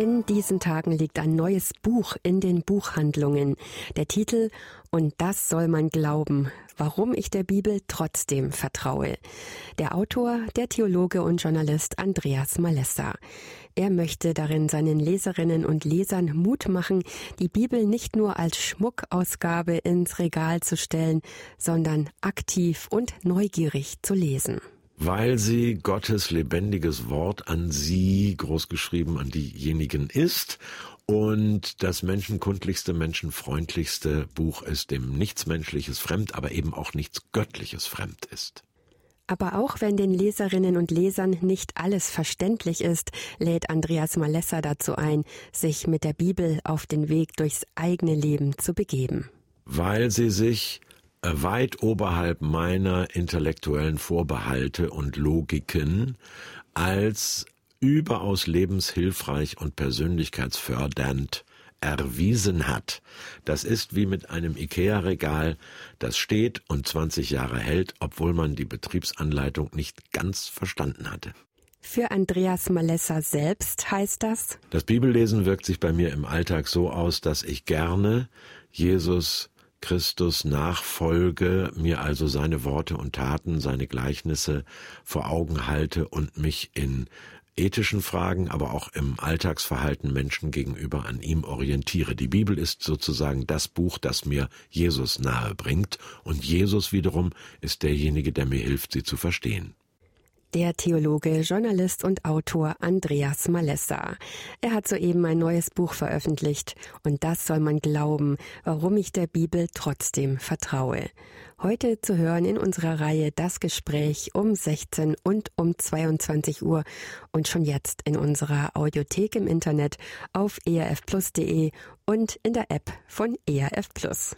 In diesen Tagen liegt ein neues Buch in den Buchhandlungen. Der Titel Und das soll man glauben, warum ich der Bibel trotzdem vertraue. Der Autor, der Theologe und Journalist Andreas Malessa. Er möchte darin seinen Leserinnen und Lesern Mut machen, die Bibel nicht nur als Schmuckausgabe ins Regal zu stellen, sondern aktiv und neugierig zu lesen weil sie Gottes lebendiges Wort an sie, großgeschrieben an diejenigen ist und das menschenkundlichste, menschenfreundlichste Buch ist, dem nichts Menschliches fremd, aber eben auch nichts Göttliches fremd ist. Aber auch wenn den Leserinnen und Lesern nicht alles verständlich ist, lädt Andreas Malessa dazu ein, sich mit der Bibel auf den Weg durchs eigene Leben zu begeben. Weil sie sich weit oberhalb meiner intellektuellen Vorbehalte und Logiken als überaus lebenshilfreich und persönlichkeitsfördernd erwiesen hat. Das ist wie mit einem IKEA-Regal, das steht und 20 Jahre hält, obwohl man die Betriebsanleitung nicht ganz verstanden hatte. Für Andreas Malessa selbst heißt das? Das Bibellesen wirkt sich bei mir im Alltag so aus, dass ich gerne Jesus Christus nachfolge, mir also seine Worte und Taten, seine Gleichnisse vor Augen halte und mich in ethischen Fragen, aber auch im Alltagsverhalten Menschen gegenüber an ihm orientiere. Die Bibel ist sozusagen das Buch, das mir Jesus nahe bringt, und Jesus wiederum ist derjenige, der mir hilft, sie zu verstehen der Theologe, Journalist und Autor Andreas Malessa. Er hat soeben ein neues Buch veröffentlicht und das soll man glauben, warum ich der Bibel trotzdem vertraue. Heute zu hören in unserer Reihe Das Gespräch um 16 und um 22 Uhr und schon jetzt in unserer Audiothek im Internet auf erfplus.de und in der App von ERF Plus.